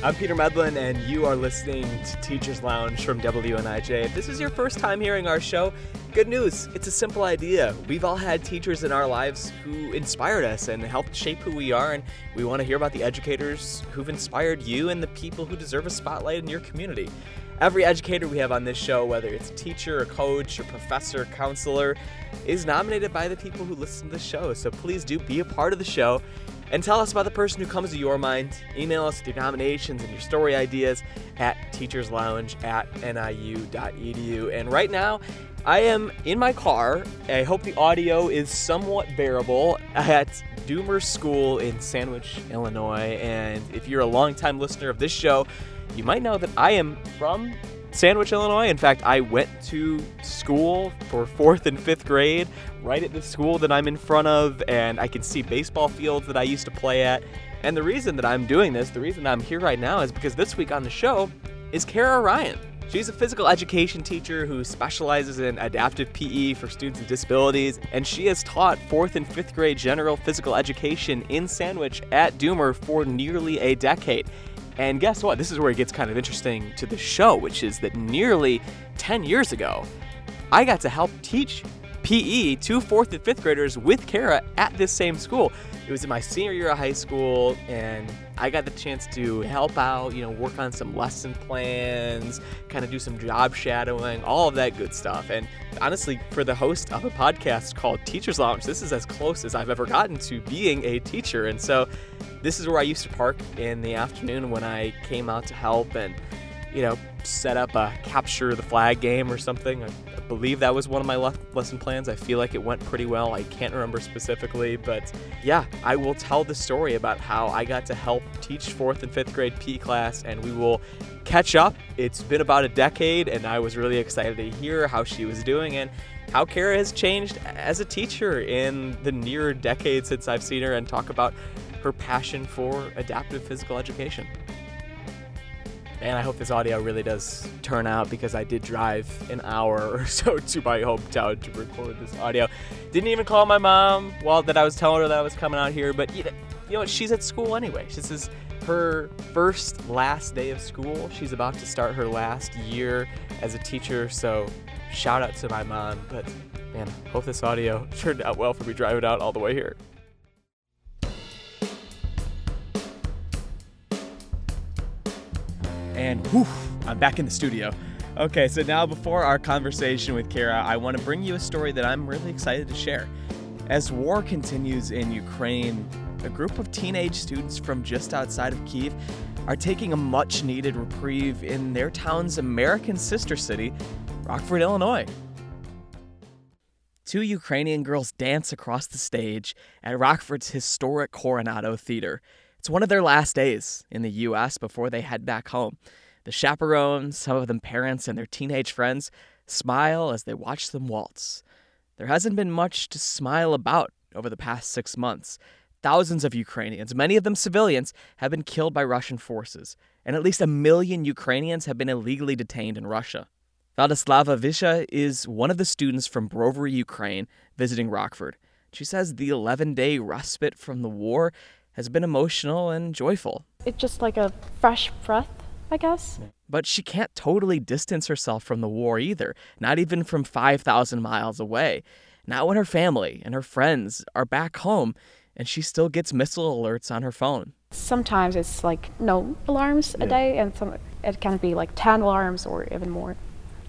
I'm Peter Medlin, and you are listening to Teachers Lounge from WNIJ. If this is your first time hearing our show, good news. It's a simple idea. We've all had teachers in our lives who inspired us and helped shape who we are, and we want to hear about the educators who've inspired you and the people who deserve a spotlight in your community. Every educator we have on this show, whether it's a teacher, a coach, a professor, counselor, is nominated by the people who listen to the show. So please do be a part of the show and tell us about the person who comes to your mind. Email us with your nominations and your story ideas at teacherslounge at niu.edu. And right now, I am in my car. I hope the audio is somewhat bearable at Doomer School in Sandwich, Illinois. And if you're a longtime listener of this show, you might know that I am from Sandwich, Illinois. In fact, I went to school for fourth and fifth grade right at the school that I'm in front of, and I can see baseball fields that I used to play at. And the reason that I'm doing this, the reason I'm here right now, is because this week on the show is Kara Ryan. She's a physical education teacher who specializes in adaptive PE for students with disabilities, and she has taught fourth and fifth grade general physical education in Sandwich at Doomer for nearly a decade. And guess what? This is where it gets kind of interesting to the show, which is that nearly 10 years ago, I got to help teach PE to fourth and fifth graders with Kara at this same school. It was in my senior year of high school, and I got the chance to help out, you know, work on some lesson plans, kind of do some job shadowing, all of that good stuff. And honestly, for the host of a podcast called Teachers Lounge, this is as close as I've ever gotten to being a teacher. And so this is where I used to park in the afternoon when I came out to help and, you know, set up a capture the flag game or something. I, believe that was one of my le- lesson plans. I feel like it went pretty well. I can't remember specifically, but yeah, I will tell the story about how I got to help teach fourth and fifth grade PE class, and we will catch up. It's been about a decade, and I was really excited to hear how she was doing and how Kara has changed as a teacher in the near decade since I've seen her and talk about her passion for adaptive physical education. And I hope this audio really does turn out because I did drive an hour or so to my hometown to record this audio. Didn't even call my mom while that I was telling her that I was coming out here, but you know, you know? She's at school anyway. This is her first last day of school. She's about to start her last year as a teacher, so shout out to my mom. But man, hope this audio turned out well for me driving out all the way here. And whew, I'm back in the studio. Okay, so now before our conversation with Kara, I want to bring you a story that I'm really excited to share. As war continues in Ukraine, a group of teenage students from just outside of Kiev are taking a much needed reprieve in their town's American sister city, Rockford, Illinois. Two Ukrainian girls dance across the stage at Rockford's historic Coronado Theater. It's one of their last days in the U.S. before they head back home. The chaperones, some of them parents and their teenage friends, smile as they watch them waltz. There hasn't been much to smile about over the past six months. Thousands of Ukrainians, many of them civilians, have been killed by Russian forces, and at least a million Ukrainians have been illegally detained in Russia. Vladislava Visha is one of the students from Brovary, Ukraine, visiting Rockford. She says the 11 day respite from the war has been emotional and joyful. It's just like a fresh breath, I guess. But she can't totally distance herself from the war either, not even from 5,000 miles away. Not when her family and her friends are back home and she still gets missile alerts on her phone. Sometimes it's like no alarms a day, and some, it can be like 10 alarms or even more.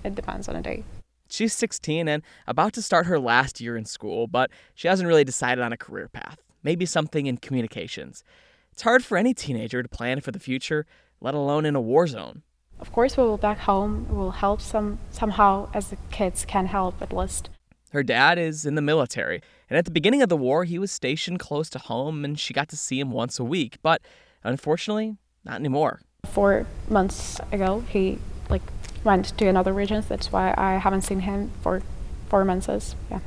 It depends on a day. She's 16 and about to start her last year in school, but she hasn't really decided on a career path maybe something in communications. It's hard for any teenager to plan for the future, let alone in a war zone. Of course, we will back home. We will help some somehow, as the kids can help at least. Her dad is in the military, and at the beginning of the war, he was stationed close to home, and she got to see him once a week. But unfortunately, not anymore. Four months ago, he like went to another region. That's why I haven't seen him for four months. Yeah.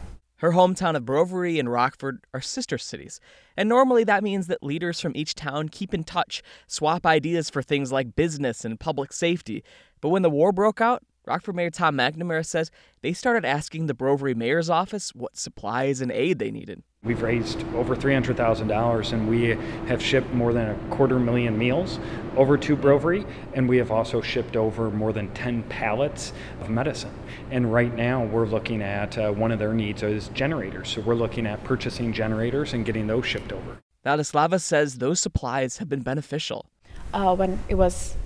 Her hometown of Brovary and Rockford are sister cities, and normally that means that leaders from each town keep in touch, swap ideas for things like business and public safety. But when the war broke out, Rockford Mayor Tom McNamara says they started asking the Brovary Mayor's office what supplies and aid they needed. We've raised over $300,000 and we have shipped more than a quarter million meals over to Brovary, and we have also shipped over more than 10 pallets of medicine. And right now, we're looking at uh, one of their needs is generators. So we're looking at purchasing generators and getting those shipped over. Vladislava says those supplies have been beneficial. Uh, when it was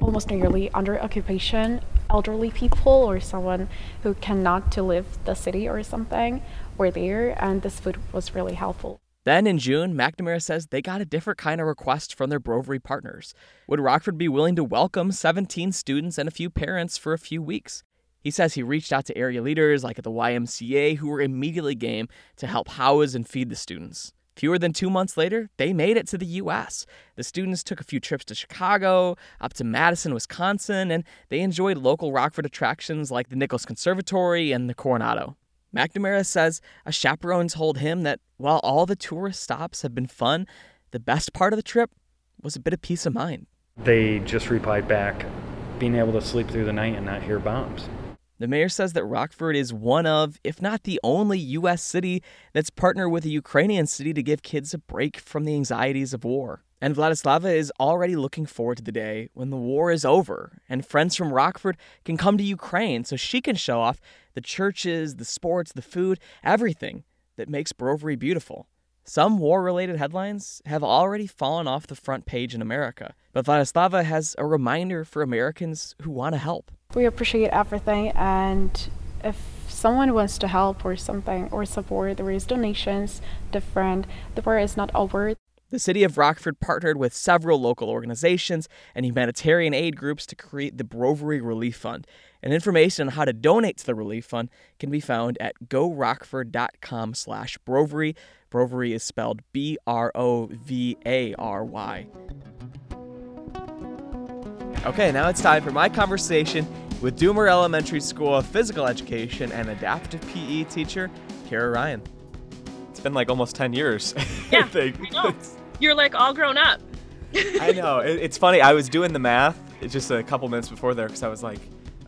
almost nearly under occupation, elderly people or someone who cannot to leave the city or something were there, and this food was really helpful. Then in June, McNamara says they got a different kind of request from their Brovary partners. Would Rockford be willing to welcome 17 students and a few parents for a few weeks? He says he reached out to area leaders like at the YMCA who were immediately game to help house and feed the students. Fewer than two months later, they made it to the U.S. The students took a few trips to Chicago, up to Madison, Wisconsin, and they enjoyed local Rockford attractions like the Nicholas Conservatory and the Coronado. McNamara says a chaperone told him that while all the tourist stops have been fun, the best part of the trip was a bit of peace of mind. They just replied back, being able to sleep through the night and not hear bombs. The mayor says that Rockford is one of, if not the only, U.S. city that's partnered with a Ukrainian city to give kids a break from the anxieties of war. And Vladislava is already looking forward to the day when the war is over and friends from Rockford can come to Ukraine so she can show off the churches, the sports, the food, everything that makes Brovary beautiful. Some war related headlines have already fallen off the front page in America, but Vladislava has a reminder for Americans who want to help. We appreciate everything, and if someone wants to help or something or support, there is donations, different. The war is not over. The city of Rockford partnered with several local organizations and humanitarian aid groups to create the Brovary Relief Fund. And information on how to donate to the relief fund can be found at gorockford.com slash Brovary. Brovary is spelled B-R-O-V-A-R-Y. Okay, now it's time for my conversation with Doomer Elementary School physical education and adaptive PE teacher, Kara Ryan. It's been like almost 10 years. Yeah, I, think. I know. You're like all grown up. I know. It's funny. I was doing the math just a couple minutes before there because I was like,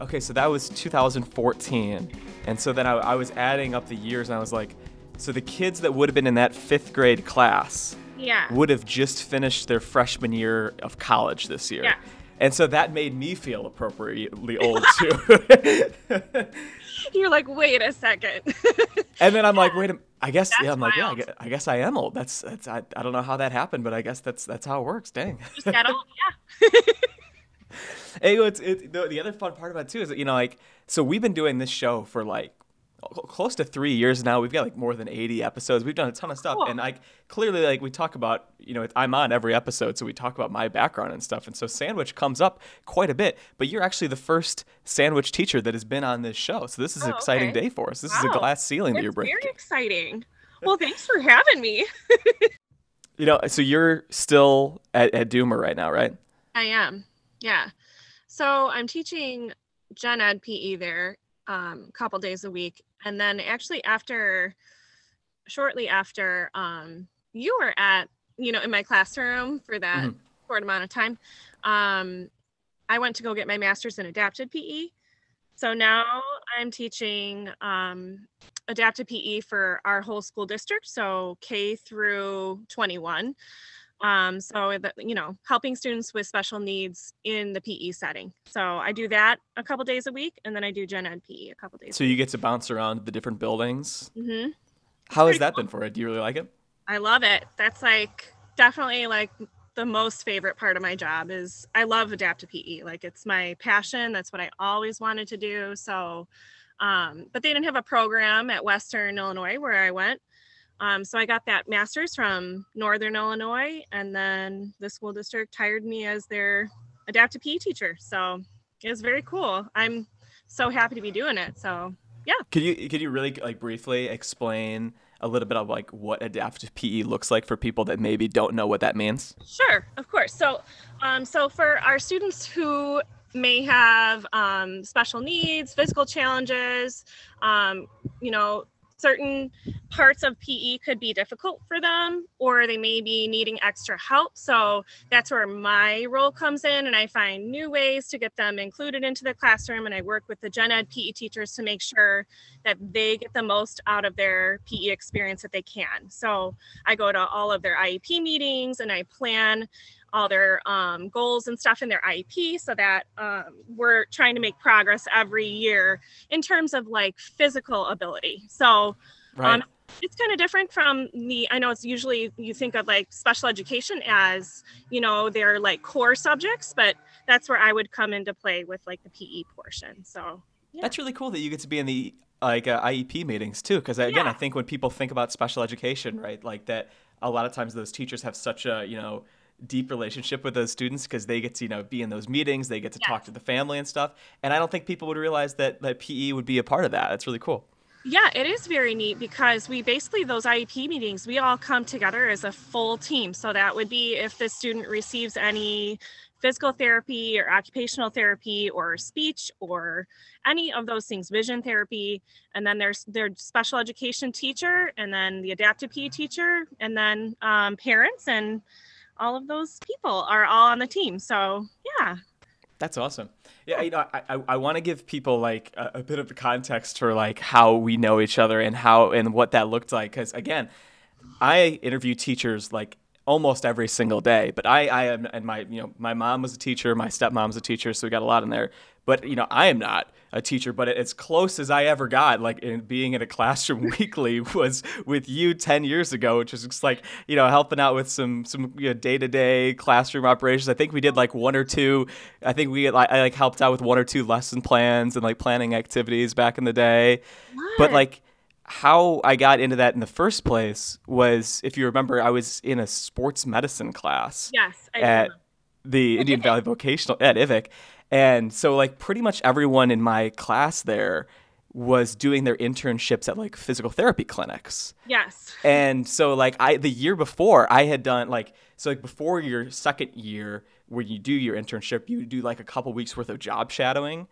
okay, so that was 2014. And so then I, I, was adding up the years and I was like, so the kids that would have been in that fifth grade class yeah. would have just finished their freshman year of college this year. Yeah. And so that made me feel appropriately old too. You're like, wait a second. and then I'm like, wait a I guess that's yeah. I'm wild. like yeah. I guess, I guess, I am old. That's that's I, I don't know how that happened, but I guess that's that's how it works. Dang. Just got old, yeah. hey, it's it, the, the other fun part about it too is that you know like so we've been doing this show for like close to three years now. We've got like more than 80 episodes. We've done a ton of stuff. Cool. And like clearly, like we talk about, you know, I'm on every episode. So we talk about my background and stuff. And so sandwich comes up quite a bit. But you're actually the first sandwich teacher that has been on this show. So this is an oh, exciting okay. day for us. This wow. is a glass ceiling that you're breaking. Very exciting. Well, thanks for having me. you know, so you're still at, at Doomer right now, right? I am. Yeah. So I'm teaching gen ed PE there um, a couple days a week and then actually after shortly after um, you were at you know in my classroom for that mm-hmm. short amount of time um, i went to go get my master's in adapted pe so now i'm teaching um, adapted pe for our whole school district so k through 21 um, so that you know helping students with special needs in the pe setting. So i do that a couple days a week and then i do gen ed pe a couple days so you get to bounce around the different buildings? Mm-hmm. how has that cool. been for you? Do you really like it? I love it. That's like definitely like the most favorite part of my job is i love adaptive pe like it's my passion. That's what i always wanted to do. So um, but they didn't have a program at western illinois where i went um, so I got that master's from Northern Illinois, and then the school district hired me as their adaptive PE teacher. So it was very cool. I'm so happy to be doing it. So yeah. Could you could you really like briefly explain a little bit of like what adaptive PE looks like for people that maybe don't know what that means? Sure, of course. So, um, so for our students who may have um, special needs, physical challenges, um, you know, certain parts of PE could be difficult for them or they may be needing extra help. So that's where my role comes in and I find new ways to get them included into the classroom and I work with the gen ed PE teachers to make sure that they get the most out of their PE experience that they can. So I go to all of their IEP meetings and I plan all their um, goals and stuff in their IEP so that um, we're trying to make progress every year in terms of like physical ability. So right. um, it's kind of different from the i know it's usually you think of like special education as you know they're like core subjects but that's where i would come into play with like the pe portion so yeah. that's really cool that you get to be in the like uh, iep meetings too because again yeah. i think when people think about special education right like that a lot of times those teachers have such a you know deep relationship with those students because they get to you know be in those meetings they get to talk to the family and stuff and i don't think people would realize that that pe would be a part of that that's really cool yeah, it is very neat because we basically, those IEP meetings, we all come together as a full team. So that would be if the student receives any physical therapy or occupational therapy or speech or any of those things, vision therapy. And then there's their special education teacher and then the adaptive PE teacher and then um, parents and all of those people are all on the team. So yeah. That's awesome. Yeah, you know, I, I, I want to give people like a, a, bit of the context for like how we know each other and how and what that looked like. Because again, I interview teachers like almost every single day. But I, I am, and my, you know, my mom was a teacher, my stepmom's a teacher, so we got a lot in there. But you know, I am not a teacher, but as close as I ever got, like in being in a classroom weekly, was with you ten years ago, which was just like you know helping out with some some you know, day-to-day classroom operations. I think we did like one or two. I think we like I like helped out with one or two lesson plans and like planning activities back in the day. What? But like how I got into that in the first place was, if you remember, I was in a sports medicine class. Yes, I at remember. the Indian Valley Vocational at IVIC, and so like pretty much everyone in my class there was doing their internships at like physical therapy clinics. Yes. And so like I the year before I had done like so like before your second year where you do your internship, you do like a couple weeks worth of job shadowing.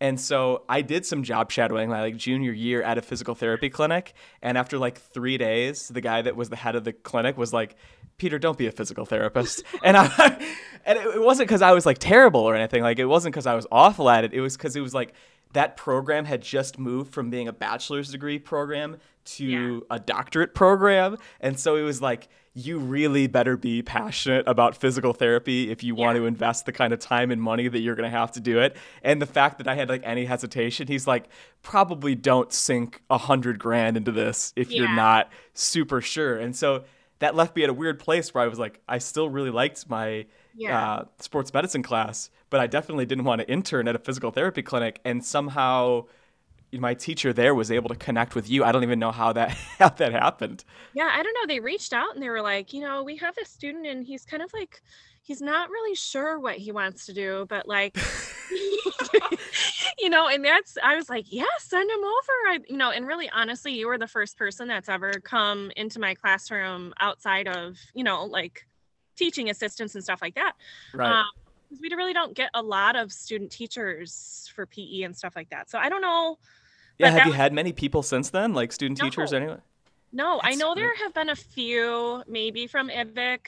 And so I did some job shadowing my like junior year at a physical therapy clinic. And after like three days, the guy that was the head of the clinic was like, Peter, don't be a physical therapist. and I, and it, wasn't because I was like terrible or anything. Like it wasn't because I was awful at it. It was because it was like that program had just moved from being a bachelor's degree program to yeah. a doctorate program. And so it was like, you really better be passionate about physical therapy if you yeah. want to invest the kind of time and money that you're going to have to do it. And the fact that I had like any hesitation, he's like, probably don't sink a hundred grand into this if yeah. you're not super sure. And so that left me at a weird place where I was like, I still really liked my yeah. uh, sports medicine class, but I definitely didn't want to intern at a physical therapy clinic. And somehow, my teacher there was able to connect with you. I don't even know how that how that happened. Yeah, I don't know. They reached out and they were like, you know, we have a student and he's kind of like he's not really sure what he wants to do, but like you know, and that's I was like, yeah, send him over. I you know, and really honestly, you were the first person that's ever come into my classroom outside of, you know, like teaching assistants and stuff like that. Right. Um, we really don't get a lot of student teachers for PE and stuff like that. So I don't know yeah, have you had many people since then, like student no. teachers anyway? No, That's I know there have been a few, maybe from IVIC,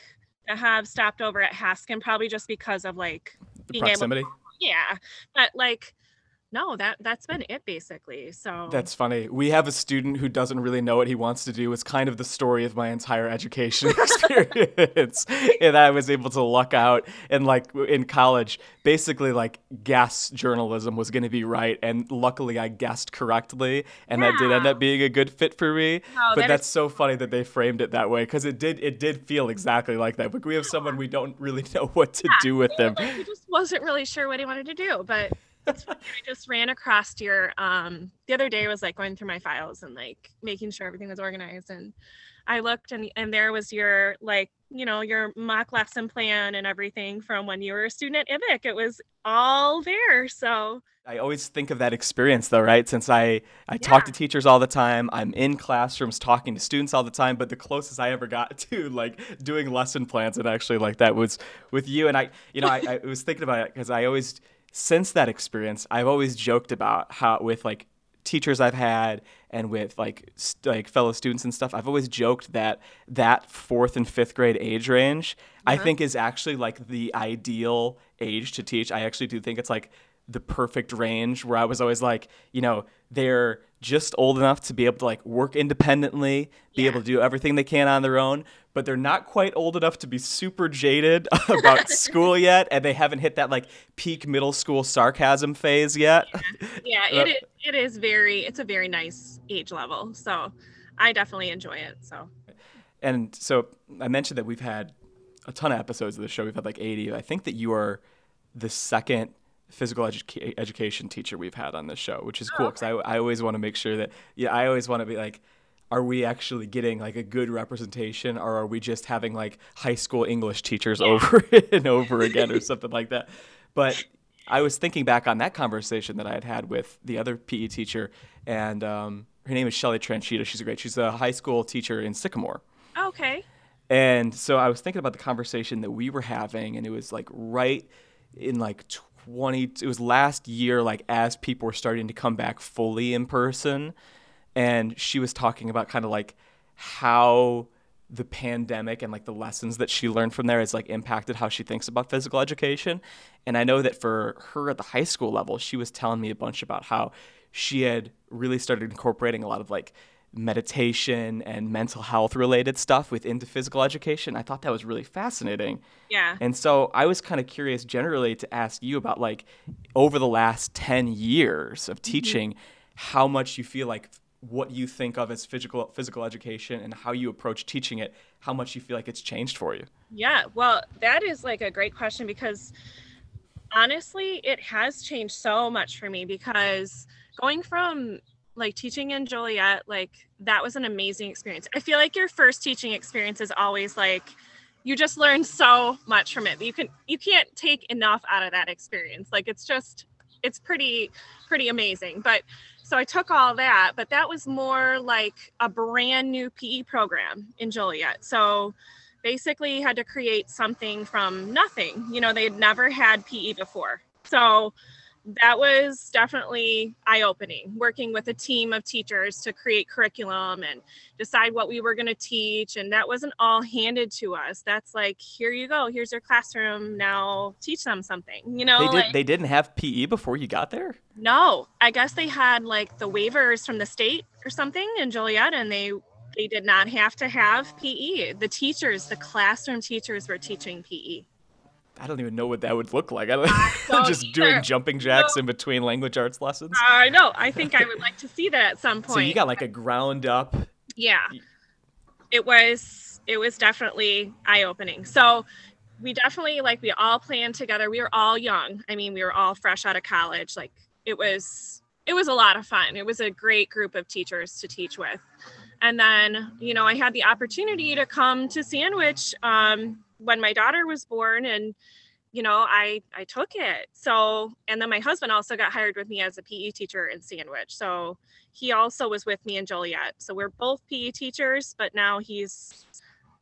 that have stopped over at Haskin, probably just because of like being proximity. able. Yeah, but like no that that's been it basically so that's funny we have a student who doesn't really know what he wants to do it's kind of the story of my entire education experience and i was able to luck out and like in college basically like guess journalism was going to be right and luckily i guessed correctly and yeah. that did end up being a good fit for me oh, but that that's is- so funny that they framed it that way because it did it did feel exactly like that but we have someone we don't really know what to yeah, do with them like he just wasn't really sure what he wanted to do but. I just ran across your um the other day was like going through my files and like making sure everything was organized and I looked and and there was your like you know your mock lesson plan and everything from when you were a student at IVIC. It was all there. So I always think of that experience though, right? Since I I yeah. talk to teachers all the time, I'm in classrooms talking to students all the time, but the closest I ever got to like doing lesson plans and actually like that was with you. And I, you know, I, I was thinking about it because I always since that experience, I've always joked about how with like teachers I've had and with like st- like fellow students and stuff, I've always joked that that fourth and fifth grade age range I Uh-huh. think is actually like the ideal age to teach. I actually do think it's like the perfect range where I was always like, you know, they're just old enough to be able to like work independently, be Yeah. able to do everything they can on their own, but they're not quite old enough to be super jaded about school yet, and they haven't hit that like peak middle school sarcasm phase yet. Yeah, Uh, it is, it is very it's a very nice age level. So I definitely enjoy it. So And so I mentioned that we've had a ton of episodes of the show. We've had like 80. I think that you are the second physical educa- education teacher we've had on this show, which is cool because I, I always want to make sure that, yeah, I always want to be like, are we actually getting like a good representation or are we just having like high school English teachers over and over again or something like that? But I was thinking back on that conversation that I had had with the other PE teacher, and um, her name is Shelly Tranchita. She's a great. She's a high school teacher in Sycamore. okay. And so I was thinking about the conversation that we were having, and it was like right in like 20, it was last year, like as people were starting to come back fully in person. And she was talking about kind of like how the pandemic and like the lessons that she learned from there has like impacted how she thinks about physical education. And I know that for her at the high school level, she was telling me a bunch about how she had really started incorporating a lot of like meditation and mental health related stuff within the physical education. I thought that was really fascinating. Yeah. And so I was kind of curious generally to ask you about like over the last 10 years of mm-hmm. teaching, how much you feel like what you think of as physical physical education and how you approach teaching it, how much you feel like it's changed for you. Yeah, well, that is like a great question because honestly, it has changed so much for me because going from like teaching in Joliet, like that was an amazing experience. I feel like your first teaching experience is always like you just learn so much from it. You can you can't take enough out of that experience. Like it's just it's pretty pretty amazing. But so I took all that, but that was more like a brand new PE program in Joliet. So basically had to create something from nothing. You know, they had never had PE before. So that was definitely eye opening, working with a team of teachers to create curriculum and decide what we were going to teach. And that wasn't all handed to us. That's like, here you go, here's your classroom. Now teach them something, you know? They did like- they didn't have PE before you got there? no, I guess they had like the waivers from the state or something in Joliet, and they they did not have to have PE. The teachers, the classroom teachers, were teaching. PE. I don't even know what that would look like. I don't just doing jumping jacks in between language arts lessons. I know. I think I would like to see that at some point. So you got like a ground up. Yeah. It was it was definitely eye opening so we definitely like we all planned together. We were all young. I mean we were all fresh out of college. Like it was it was a lot of fun. It was a great group of teachers to teach with. And then you know i had the opportunity to come to sandwich um, when my daughter was born and you know i i took it so and then my husband also got hired with me as a pe teacher in sandwich so he also was with me in Joliet. So we're both PE teachers, but now he's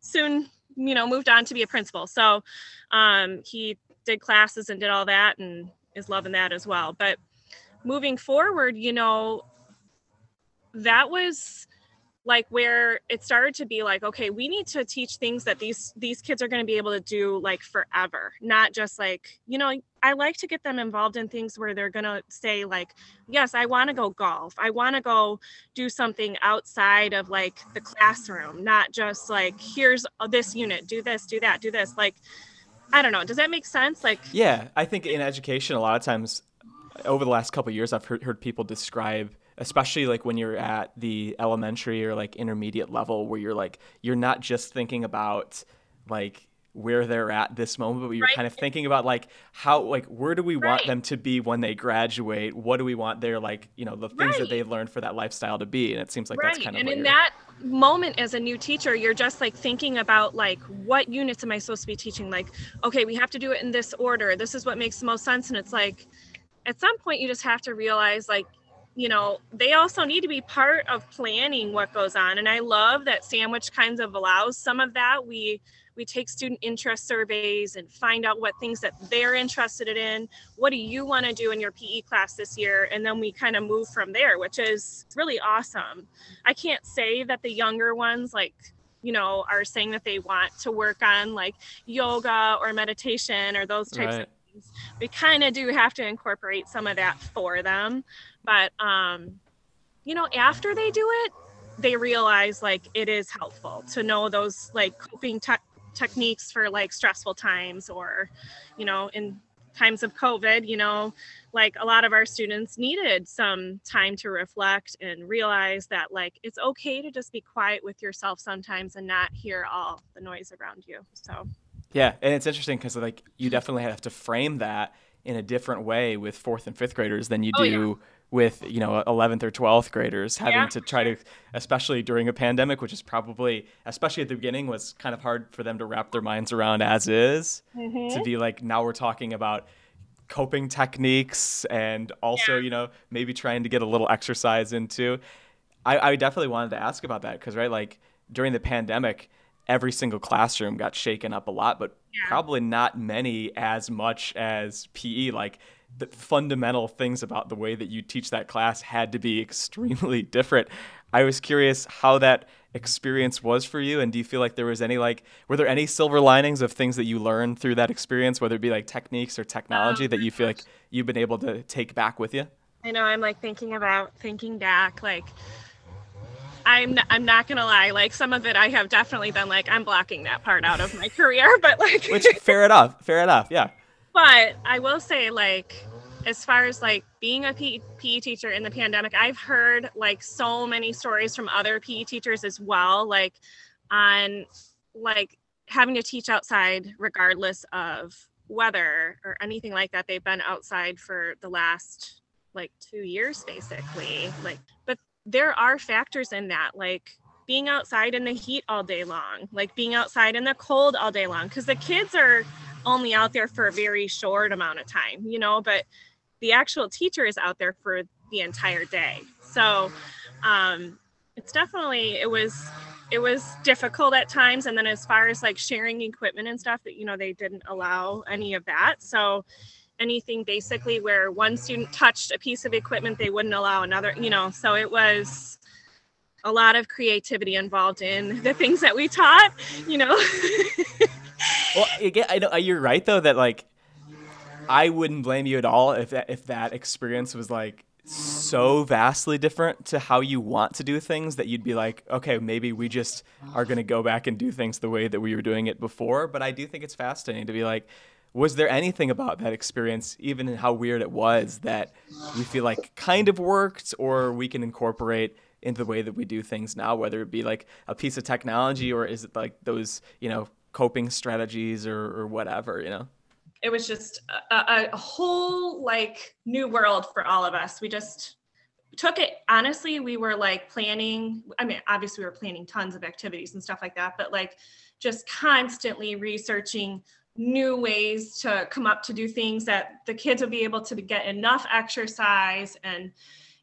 soon, you know, moved on to be a principal. So um, he did classes and did all that and is loving that as well. But moving forward, you know, that was like where it started to be like okay we need to teach things that these these kids are going to be able to do like forever not just like you know i like to get them involved in things where they're going to say like yes i want to go golf. I want to go do something outside of like the classroom not just like here's this unit do this do that do this. Like i don't know. Does that make sense? Like Yeah, I think in education, a lot of times over the last couple years, I've heard, heard people describe, especially like when you're at the elementary or like intermediate level, where you're like, you're not just thinking about like where they're at this moment, but you're Right. kind of thinking about like how, like, where do we want them to be when they graduate? What do we want their, like, you know, the things that Right. they learned for that lifestyle to be? And it seems like right that's kind of and in you're- that moment as a new teacher you're just like thinking about like what units am i supposed to be teaching like okay we have to do it in this order this is what makes the most sense and it's like at some point you just have to realize like you know, they also need to be part of planning what goes on. And I love that Sandwich kinds of allows some of that. We we take student interest surveys and find out what things that they're interested in. What do you want to do in your PE class this year? And then we kind of move from there, which is really awesome. I can't say that the younger ones like you know are saying that they want to work on like yoga or meditation or those types right. of things we kind of do have to incorporate some of that for them but um you know after they do it they realize like it is helpful to know those like coping te- techniques for like stressful times or you know in times of covid you know like a lot of our students needed some time to reflect and realize that like it's okay to just be quiet with yourself sometimes and not hear all the noise around you so. Yeah and it's interesting because like you definitely have to frame that in a different way with fourth and fifth graders than you oh, do yeah with you know 11th or 12th graders having yeah. to try to especially during a pandemic which is probably especially at the beginning was kind of hard for them to wrap their minds around as is mm-hmm. to be like now we're talking about coping techniques and also yeah. you know maybe trying to get a little exercise into i, I definitely wanted to ask about that because right like during the pandemic every single classroom got shaken up a lot but yeah. probably not many as much as pe like the fundamental things about the way that you teach that class had to be extremely different. I was curious how that experience was for you and do you feel like there was any like were there any silver linings of things that you learned through that experience whether it be like techniques or technology oh, that you feel like you've been able to take back with you? I know I'm like thinking about thinking back like I'm I'm not gonna lie. Like some of it, I have definitely been like I'm blocking that part out of my career. But like, which fair enough, fair enough, yeah but I will say, like, as far as like being a PE teacher in the pandemic, I've heard like so many stories from other PE teachers as well, like on like having to teach outside regardless of weather or anything like that. They've been outside for the last like two years basically. Like, but there are factors in that, like being outside in the heat all day long, like being outside in the cold all day long, because the kids are only out there for a very short amount of time, you know, but the actual teacher is out there for the entire day. So um, it's definitely, it was, it was difficult at times. And then as far as like sharing equipment and stuff that, you know, they didn't allow any of that. So anything basically where one student touched a piece of equipment, they wouldn't allow another, you know, so it was, a lot of creativity involved in the things that we taught, you know. well, again, I know uh, you're right though that like I wouldn't blame you at all if that if that experience was like so vastly different to how you want to do things that you'd be like, okay, maybe we just are going to go back and do things the way that we were doing it before. But I do think it's fascinating to be like, was there anything about that experience, even how weird it was, that we feel like kind of worked or we can incorporate into the way that we do things now, whether it be like a piece of technology or is it like those, you know, coping strategies or, or whatever, you know? It was just a, a whole like new world for all of us. We just took it honestly we were like planning i mean obviously we were planning tons of activities and stuff like that but like just constantly researching new ways to come up to do things that the kids would be able to get enough exercise and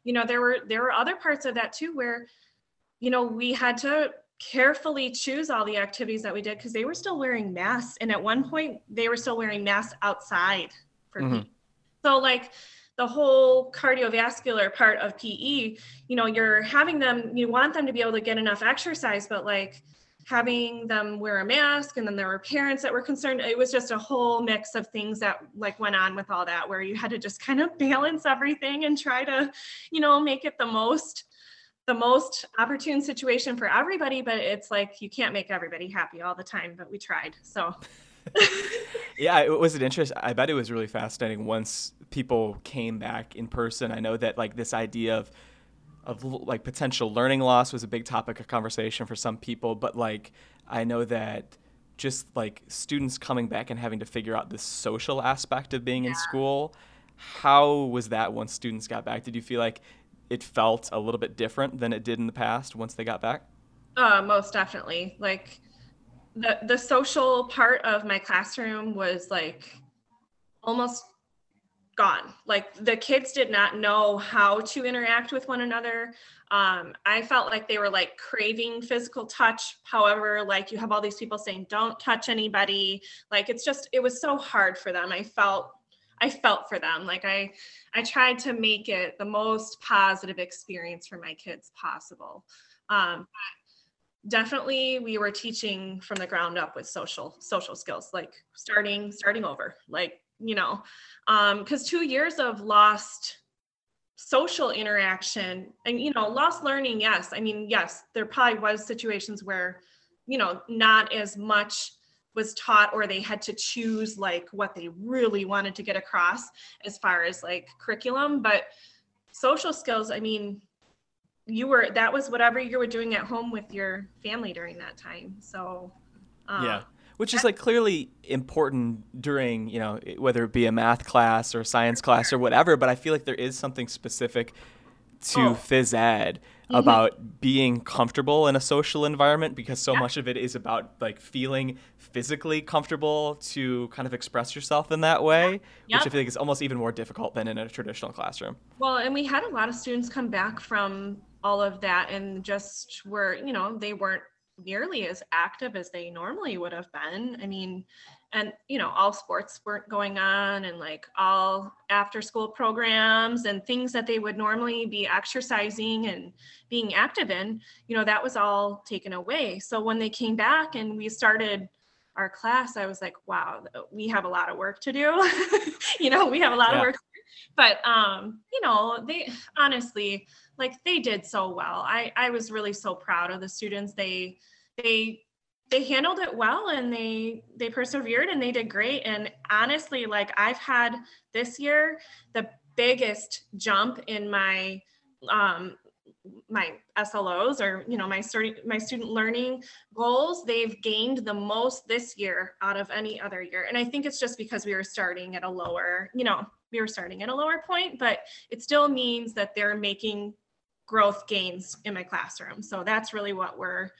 you know there were there were other parts of that too where you know we had to carefully choose all the activities that we did because they were still wearing masks and at one point they were still wearing masks outside for mm-hmm. so like the whole cardiovascular part of PE, you know, you're having them, you want them to be able to get enough exercise, but like having them wear a mask and then there were parents that were concerned. It was just a whole mix of things that like went on with all that where you had to just kind of balance everything and try to, you know, make it the most the most opportune situation for everybody, but it's like you can't make everybody happy all the time, but we tried. So yeah, it was an interest. I bet it was really fascinating once people came back in person. I know that like this idea of of like potential learning loss was a big topic of conversation for some people, but like I know that just like students coming back and having to figure out the social aspect of being yeah. in school. How was that once students got back? Did you feel like it felt a little bit different than it did in the past once they got back? Uh, most definitely. Like the the social part of my classroom was like almost gone. Like the kids did not know how to interact with one another. Um, I felt like they were like craving physical touch. However, like you have all these people saying, don't touch anybody. Like it's just, it was so hard for them. I felt, I felt for them. Like I, I tried to make it the most positive experience for my kids possible. Um, definitely we were teaching from the ground up with social social skills like starting starting over like you know um because two years of lost social interaction and you know lost learning yes i mean yes there probably was situations where you know not as much was taught or they had to choose like what they really wanted to get across as far as like curriculum. But social skills i mean you were that was whatever you were doing at home with your family during that time. So um, yeah which is like clearly important during you know whether it be a math class or science class or whatever but i feel like there is something specific to oh. phys ed mm-hmm. about being comfortable in a social environment because so yeah. much of it is about like feeling physically comfortable to kind of express yourself in that way yeah. which i feel like is almost even more difficult than in a traditional classroom well and we had a lot of students come back from all of that and just were you know they weren't nearly as active as they normally would have been. I mean, and you know, all sports weren't going on and like all after school programs and things that they would normally be exercising and being active in, you know, that was all taken away. So when they came back and we started our class, I was like, wow, we have a lot of work to do. you know, we have a lot yeah. of work. But um, you know, they honestly, like they did so well. I I was really so proud of the students. They they they handled it well and they they persevered and they did great. And honestly like i've had this year the biggest jump in my um my SLOs or you know my my student learning goals. They've gained the most this year out of any other year. And I think it's just because we were starting at a lower you know we were starting at a lower point but it still means that they're making growth gains in my classroom. So that's really what we're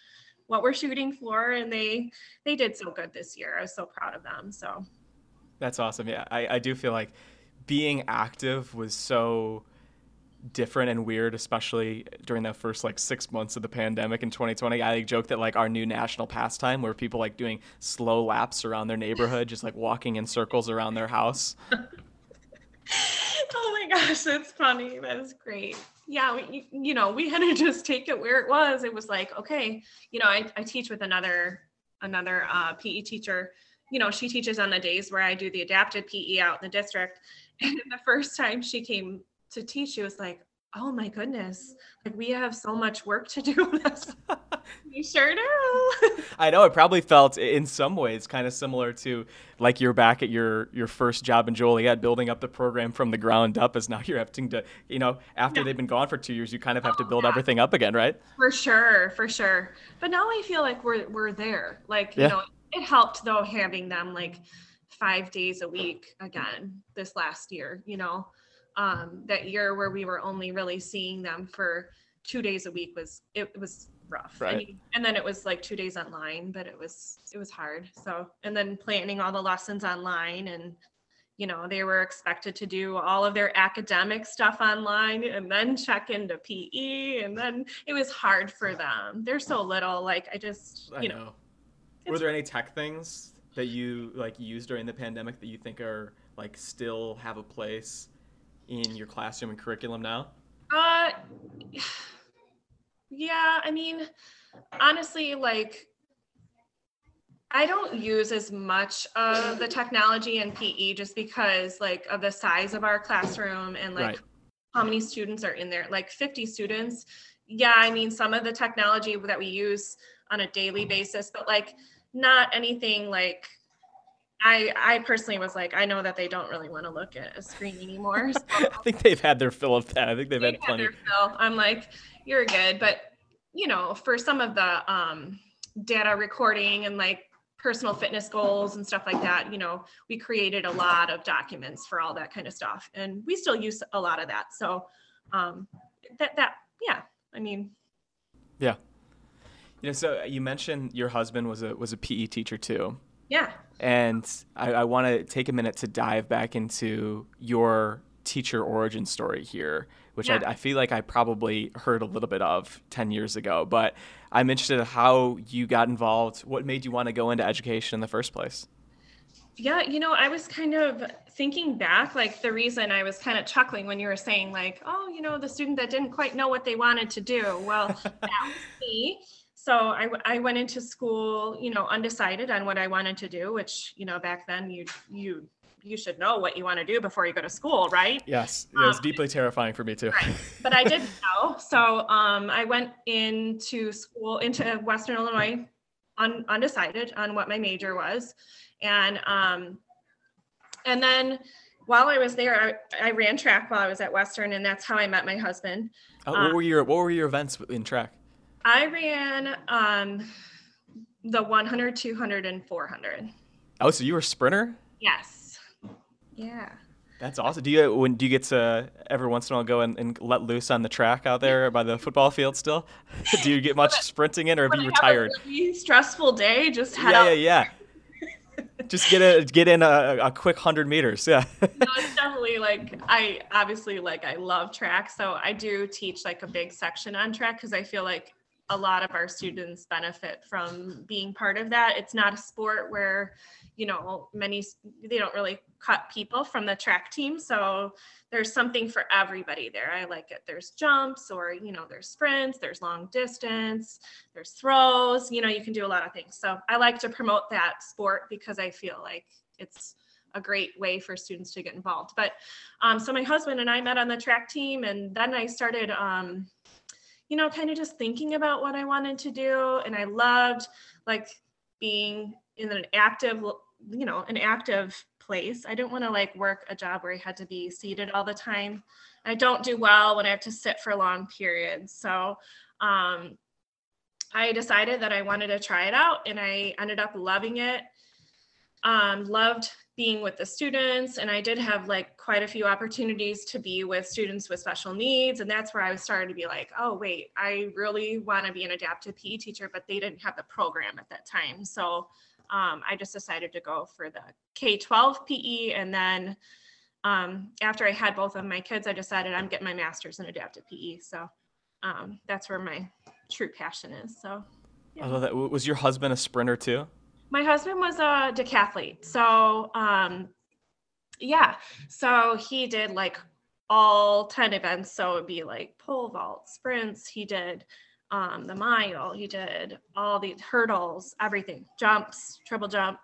what we're shooting for and they they did so good this year. I was so proud of them so. That's awesome. Yeah i, I do feel like being active was so different and weird especially during the first like six months of the pandemic in 2020 i like, joke that like our new national pastime where people like doing slow laps around their neighborhood just like walking in circles around their house. Oh my gosh that's funny. That's great yeah, we, you know, we had to just take it where it was. It was like, okay, you know, I, I teach with another another uh, PE teacher. You know, she teaches on the days where I do the adapted PE out in the district. And the first time she came to teach, she was like, "Oh my goodness, like we have so much work to do." We sure do. I know it probably felt in some ways kind of similar to like you're back at your your first job in Joliet, building up the program from the ground up. As now you're having to, you know, after yeah. they've been gone for two years, you kind of have to oh, build yeah. everything up again, right? For sure, for sure. But now I feel like we're we're there. Like you yeah. know, it helped though having them like five days a week again this last year. You know, um, that year where we were only really seeing them for two days a week was it was rough. Right. I mean, and then it was like two days online, but it was it was hard. So and then planning all the lessons online and you know they were expected to do all of their academic stuff online and then check into PE and then it was hard for them. They're so little. Like I just you I know. know. Were there any tech things that you like used during the pandemic that you think are like still have a place in your classroom and curriculum now? Uh yeah, I mean, honestly, like I don't use as much of the technology in PE just because like of the size of our classroom and like right. how many students are in there. Like 50 students. Yeah, I mean some of the technology that we use on a daily basis, but like not anything like I I personally was like, I know that they don't really want to look at a screen anymore. So I think they've had their fill of that. I think they've, they've had plenty. Had I'm like, you're good, but you know, for some of the um, data recording and like personal fitness goals and stuff like that, you know, we created a lot of documents for all that kind of stuff, and we still use a lot of that. So um, that that yeah, I mean, yeah. You know, so you mentioned your husband was a was a PE teacher too. Yeah. and I, I want to take a minute to dive back into your teacher origin story here, which Yeah. I, I feel like I probably heard a little bit of 10 years ago. But I'm interested in how you got involved. What made you want to go into education in the first place? Yeah, you know, I was kind of thinking back, like the reason I was kind of chuckling when you were saying, like, oh, you know, the student that didn't quite know what they wanted to do. Well, that was me. So I, I went into school, you know, undecided on what I wanted to do, which, you know, back then you, you, you should know what you want to do before you go to school, right? Yes, it was deeply terrifying for me too. but I did know. So um, I went into school into Western Illinois un, undecided on what my major was, and um, and then while I was there, I, I ran track while I was at Western, and that's how I met my husband. Uh, what were your What were your events in track? I ran um, the 100, 200, and 400. Oh, so you were a sprinter? Yes. Yeah. That's awesome. Do you when do you get to every once in a while go and, and let loose on the track out there by the football field still? do you get much sprinting in, or have When you I have a retired? really stressful day, just head Yeah, out yeah, yeah. Just get a get in a, a quick hundred meters. Yeah. no, it's definitely like I obviously like I love track, so I do teach like a big section on track because I feel like a lot of our students benefit from being part of that. It's not a sport where, you know, many they don't really cut people from the track team, so there's something for everybody there. I like it. There's jumps or, you know, there's sprints, there's long distance, there's throws, you know, you can do a lot of things. So I like to promote that sport because I feel like it's a great way for students to get involved. But um, so my husband and I met on the track team, and then I started, um, you know, kind of just thinking about what I wanted to do. And I loved like being in an active, you know, an active place. I didn't want to like work a job where I had to be seated all the time. I don't do well when I have to sit for long periods. So um, I decided that I wanted to try it out, and I ended up loving it um, loved being with the students and i did have like quite a few opportunities to be with students with special needs and that's where i starting to be like oh wait i really want to be an adaptive pe teacher but they didn't have the program at that time so um, i just decided to go for the k-12 pe and then um, after i had both of my kids i decided i'm getting my master's in adaptive pe so um, that's where my true passion is so I love that. Was your husband a sprinter too? My husband was a decathlete. So, um, yeah. So he did like all 10 events. So it'd be like pole vault, sprints. He did um, the mile. He did all the hurdles, everything, jumps, triple jump,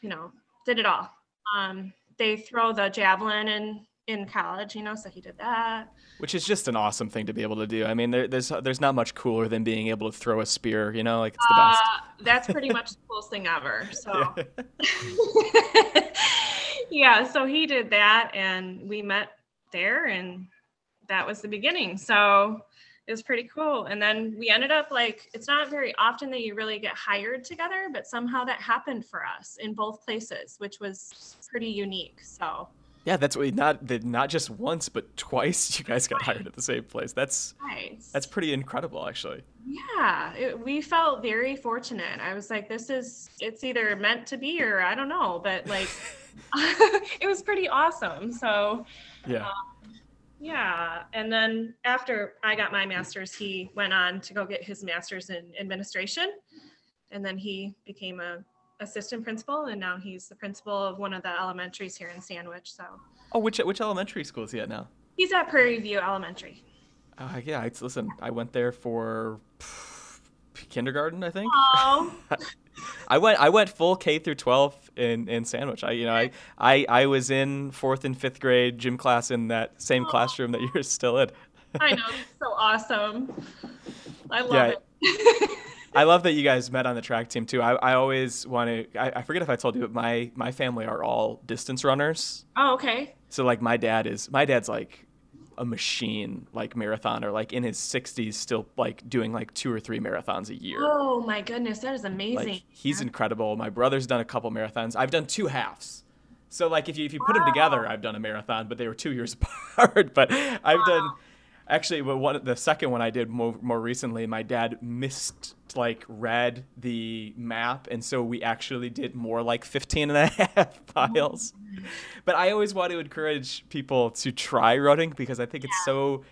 you know, did it all. Um, they throw the javelin in in college, you know, so he did that. Which is just an awesome thing to be able to do. I mean, there, there's there's not much cooler than being able to throw a spear. You know, like it's the best. Uh, that's pretty much the coolest thing ever. So yeah, so he did that and we met there and that was the beginning. So it was pretty cool. And then we ended up like it's not very often that you really get hired together, but somehow that happened for us in both places, which was pretty unique. So Yeah, that's what not not just once but twice you guys got hired at the same place. That's nice. that's pretty incredible actually. yeah, it, we felt very fortunate. I was like, this is it's either meant to be or I don't know, but like it was pretty awesome. So Yeah. Um, yeah. And then after I got my master's, he went on to go get his master's in administration. And then he became a assistant principal and now he's the principal of one of the elementaries here in Sandwich. So Oh, which which elementary school is he at now? he's at Prairie View Elementary. Uh, yeah, it's, listen, I went there for pff, kindergarten, I think. Oh, I went I went full K through 12 in, in Sandwich. I you know I, I I was in fourth and fifth grade gym class in that same classroom that you're still in. I know. It's so awesome. I love Yeah. it. I love that you guys met on the track team too. I, I always want to. I, I forget if I told you, but my my family are all distance runners. oh, okay. So like my dad is my dad's like a machine like marathoner, like in his 60s, still like doing like two or three marathons a year. Oh my goodness, that is amazing. Like he's incredible. My brother's done a couple marathons. I've done two halves. So like if you if you put them together, I've done a marathon, but they were two years apart. But I've done Actually, but one the second one I did more, more recently, my dad missed like read the map and so we actually did more like 15 and a half miles. But I always want to encourage people to try running because I think it's so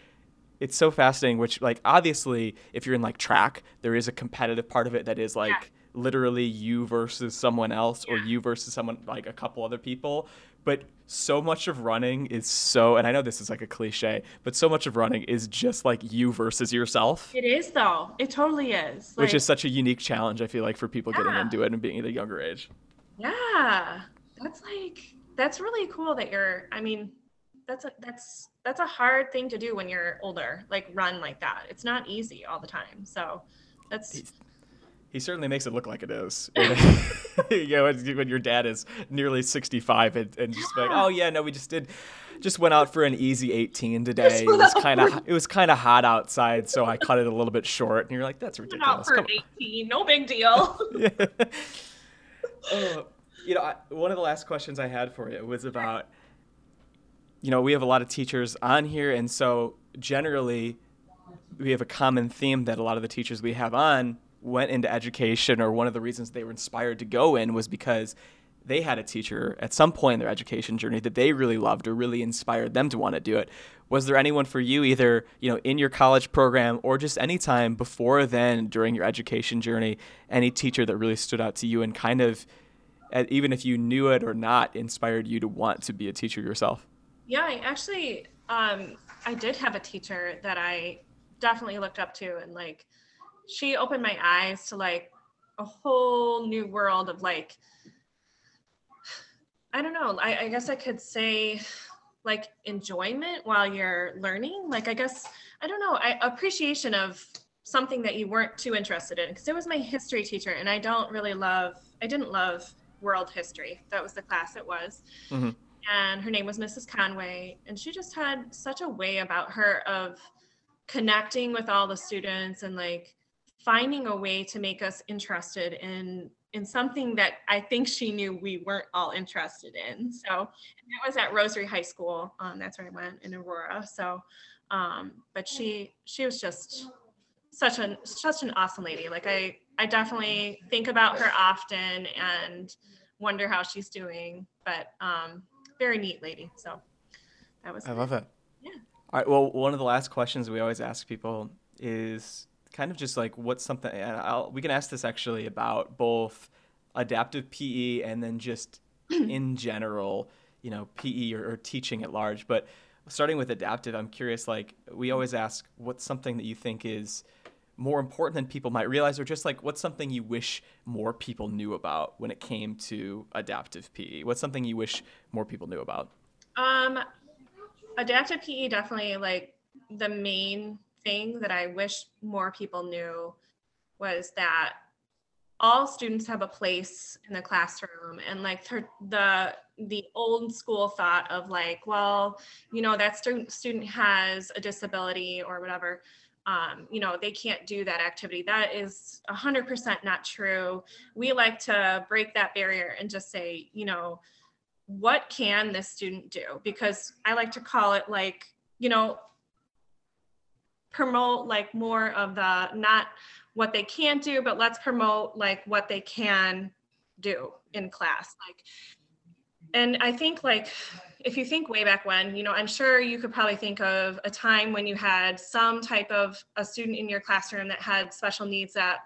it's so fascinating which like obviously if you're in like track, there is a competitive part of it that is like Yeah. literally you versus someone else or you versus someone like a couple other people but so much of running is so and i know this is like a cliche but so much of running is just like you versus yourself It is though. It totally is. which is such a unique challenge i feel like for people getting into it and being at a younger age Yeah, that's like that's really cool that you're. I mean, that's a that's that's a hard thing to do when you're older. Like run like that. It's not easy all the time. So that's he certainly makes it look like it is you know when your dad is nearly 65 and, and just like oh yeah no we just did just went out for an easy 18 today it was kind of it was kind of hot outside so i cut it a little bit short and you're like that's ridiculous for Come an 18. No big deal. yeah. Uh, you know, I, one of the last questions I had for you was about, you know, we have a lot of teachers on here, and so generally, we have a common theme that a lot of the teachers we have on went into education, or one of the reasons they were inspired to go in was because they had a teacher at some point in their education journey that they really loved or really inspired them to want to do it. Was there anyone for you, either you know, in your college program or just any time before then during your education journey, any teacher that really stood out to you and kind of, uh, even if you knew it or not, inspired you to want to be a teacher yourself? Yeah, I actually, um, I did have a teacher that I definitely looked up to, and like, she opened my eyes to like a whole new world of like, I don't know. I, I guess I could say like enjoyment while you're learning. Like, I guess I don't know. I appreciation of something that you weren't too interested in because it was my history teacher, and I don't really love. I didn't love world history. That was the class it was Mhm. and her name was Mrs. Conway. And she just had such a way about her of connecting with all the students and like finding a way to make us interested in in something that I think she knew we weren't all interested in. So that was at Rosary High School. Um, that's where I went in Aurora. So, um, but she she was just such an such an awesome lady. Like I I definitely think about her often and wonder how she's doing. But um, very neat lady. So that was I love it. Yeah. All right. Well, one of the last questions we always ask people is kind of just like what's something, and I'll, we can ask this actually about both adaptive PE and then just in general, you know, PE or, or teaching at large. But starting with adaptive, I'm curious, like, we always ask what's something that you think is more important than people might realize, or just like what's something you wish more people knew about when it came to adaptive PE? What's something you wish more people knew about? Um, adaptive PE definitely like the main thing that I wish more people knew was that all students have a place in the classroom. And like th- the the old school thought of like well you know that student student has a disability or whatever um, you know they can't do that activity. That is 100% not true. We like to break that barrier and just say you know what can this student do? Because i like to call it like you know promote like more of the not what they can't do but let's promote like what they can do in class like and i think like if you think way back when you know i'm sure you could probably think of a time when you had some type of a student in your classroom that had special needs that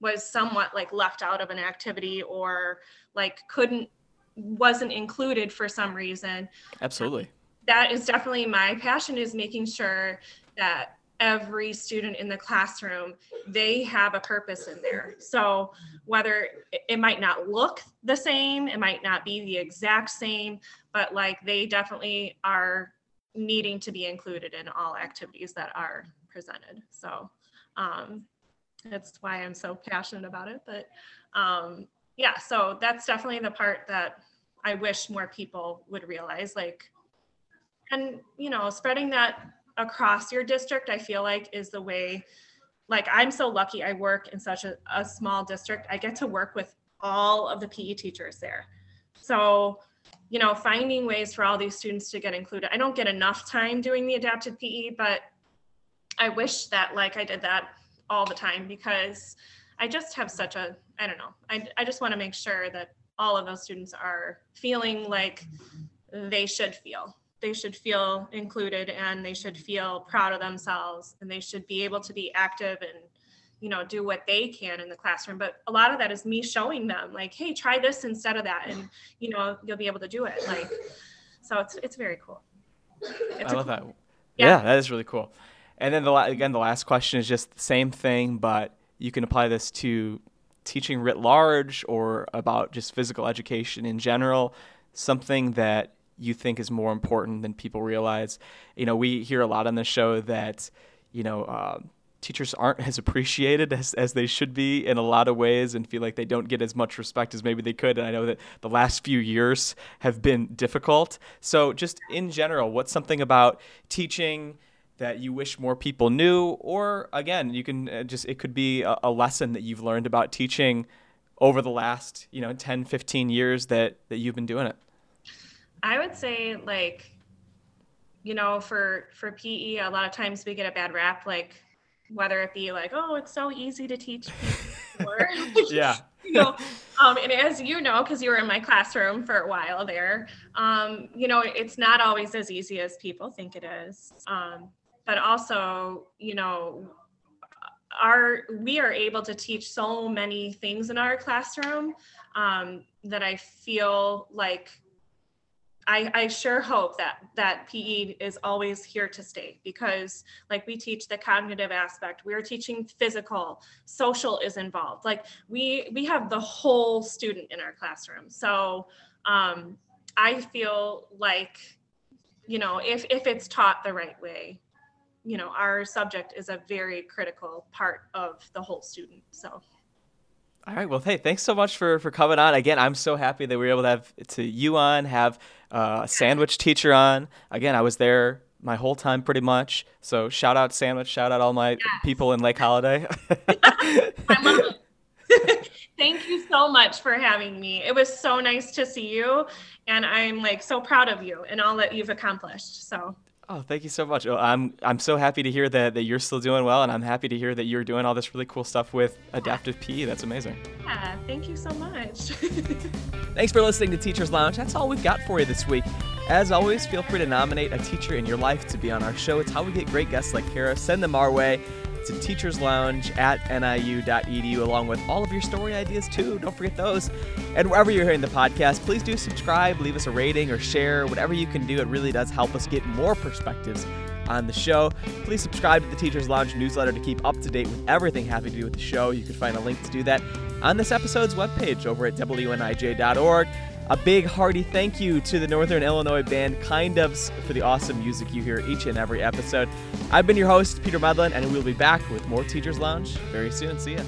was somewhat like left out of an activity or like couldn't wasn't included for some reason Absolutely. that is definitely my passion is making sure that every student in the classroom they have a purpose in there. So whether it- might not look the same it might not be the exact same but like they definitely are needing to be included in all activities that are presented. So um that's why i'm so passionate about it but um yeah so that's definitely the part that i wish more people would realize like and you know spreading that across your district i feel like is the way like i'm so lucky i work in such a, a small district i get to work with all of the pe teachers there so you know finding ways for all these students to get included i don't get enough time doing the adapted pe but I wish that like I did that all the time because I just have such a I don't know. I I just want to make sure that all of those students are feeling like they should feel. They should feel included and they should feel proud of themselves and they should be able to be active and you know do what they can in the classroom but a lot of that is me showing them like hey try this instead of that and you know you'll be able to do it like so it's it's very cool it's i love cool, that yeah. yeah. that is really cool and then the again the last question is just the same thing but you can apply this to teaching writ large or about just physical education in general something that you think is more important than people realize you know we hear a lot on the show that you know uh, teachers aren't as appreciated as, as they should be in a lot of ways and feel like they don't get as much respect as maybe they could. And I know that the last few years have been difficult. So, just in general, what's something about teaching? that you wish more people knew or again you can uh, just it could be a, a, lesson that you've learned about teaching over the last you know 10 15 years that that you've been doing it i would say like you know for for pe a lot of times we get a bad rap like whether it be like, oh, it's so easy to teach or yeah. you know, um, and as you know, because you were in my classroom for a while there, um, you know, it's not always as easy as people think it is. Um, but also, you know, our we are able to teach so many things in our classroom um, that I feel like I, I sure hope that that PE is always here to stay because like we teach the cognitive aspect, we're teaching physical, social is involved. Like we we have the whole student in our classroom. So um, I feel like you know if if it's taught the right way, you know our subject is a very critical part of the whole student. So. All right. Well, hey, thanks so much for for coming on. Again, I'm so happy that we were able to have to you on, have uh, a sandwich teacher on. Again, I was there my whole time pretty much. So shout out sandwich, shout out all my yes. people in Lake Holiday. Thank you so much for having me. It was so nice to see you, and I'm like so proud of you and all that you've accomplished. So Oh, thank you so much. I'm I'm so happy to hear that, that you're still doing well, and I'm happy to hear that you're doing all this really cool stuff with adaptive PE. That's amazing. Yeah, thank you so much. Thanks for listening to Teachers Lounge. That's all we've got for you this week. As always, feel free to nominate a teacher in your life to be on our show. It's how we get great guests like Kara. Send them our way to Teachers Lounge at niu.edu, along with all of your story ideas, too. Don't forget those. And wherever you're hearing the podcast, please do subscribe, leave us a rating, or share. Whatever you can do, it really does help us get more perspectives on the show. Please subscribe to the Teachers Lounge newsletter to keep up to date with everything having to do with the show. You can find a link to do that on this episode's webpage over at wnij.org. A big hearty thank you to the Northern Illinois band Kind Ofs for the awesome music you hear each and every episode. I've been your host, Peter Medlin, and we'll be back with more Teachers Lounge very soon. See ya.